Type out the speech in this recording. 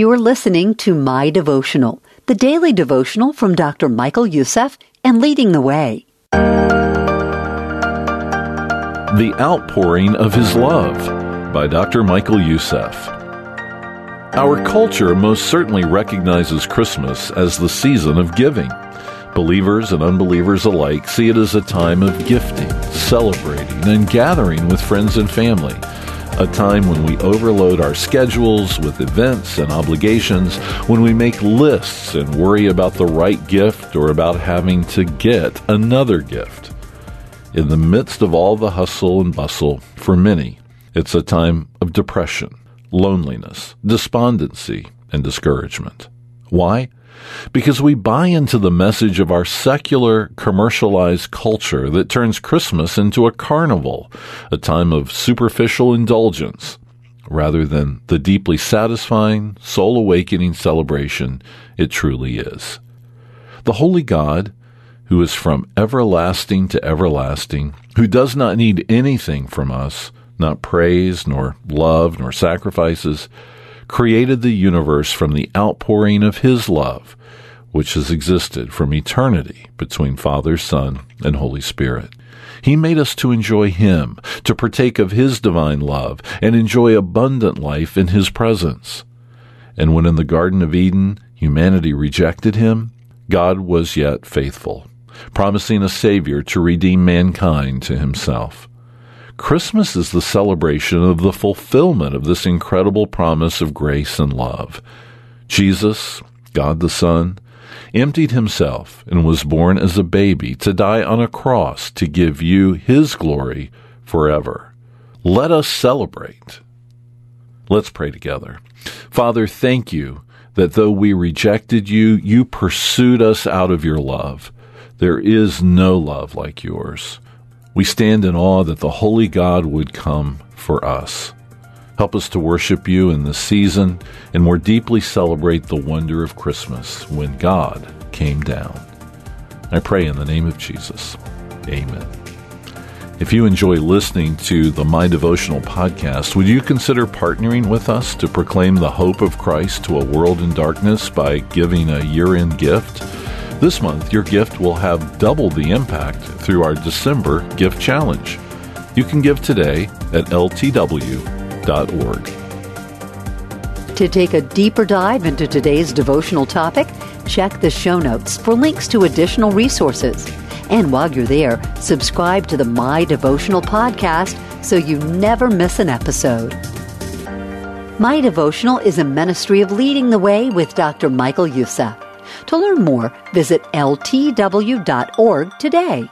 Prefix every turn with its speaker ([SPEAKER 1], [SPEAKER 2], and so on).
[SPEAKER 1] You are listening to My Devotional, the daily devotional from Dr. Michael Youssef and Leading the Way.
[SPEAKER 2] The Outpouring of His Love by Dr. Michael Youssef. Our culture most certainly recognizes Christmas as the season of giving. Believers and unbelievers alike see it as a time of gifting, celebrating, and gathering with friends and family a time when we overload our schedules with events and obligations, when we make lists and worry about the right gift or about having to get another gift. In the midst of all the hustle and bustle, for many, it's a time of depression, loneliness, despondency, and discouragement. Why? Because we buy into the message of our secular, commercialized culture that turns Christmas into a carnival, a time of superficial indulgence, rather than the deeply satisfying, soul awakening celebration it truly is. The Holy God, who is from everlasting to everlasting, who does not need anything from us, not praise, nor love, nor sacrifices, created the universe from the outpouring of His love, which has existed from eternity between Father, Son, and Holy Spirit. He made us to enjoy Him, to partake of His divine love, and enjoy abundant life in His presence. And when in the Garden of Eden humanity rejected Him, God was yet faithful, promising a Savior to redeem mankind to Himself. Christmas is the celebration of the fulfillment of this incredible promise of grace and love. Jesus, God the Son, emptied himself and was born as a baby to die on a cross to give you his glory forever. Let us celebrate. Let's pray together. Father, thank you that though we rejected you, you pursued us out of your love. There is no love like yours. We stand in awe that the Holy God would come for us. Help us to worship you in this season and more deeply celebrate the wonder of Christmas when God came down. I pray in the name of Jesus. Amen. If you enjoy listening to the My Devotional podcast, would you consider partnering with us to proclaim the hope of Christ to a world in darkness by giving a year end gift? This month, your gift will have double the impact through our December gift challenge. You can give today at ltw.org.
[SPEAKER 1] To take a deeper dive into today's devotional topic, check the show notes for links to additional resources. And while you're there, subscribe to the My Devotional podcast so you never miss an episode. My Devotional is a ministry of leading the way with Dr. Michael Youssef. To learn more, visit ltw.org today.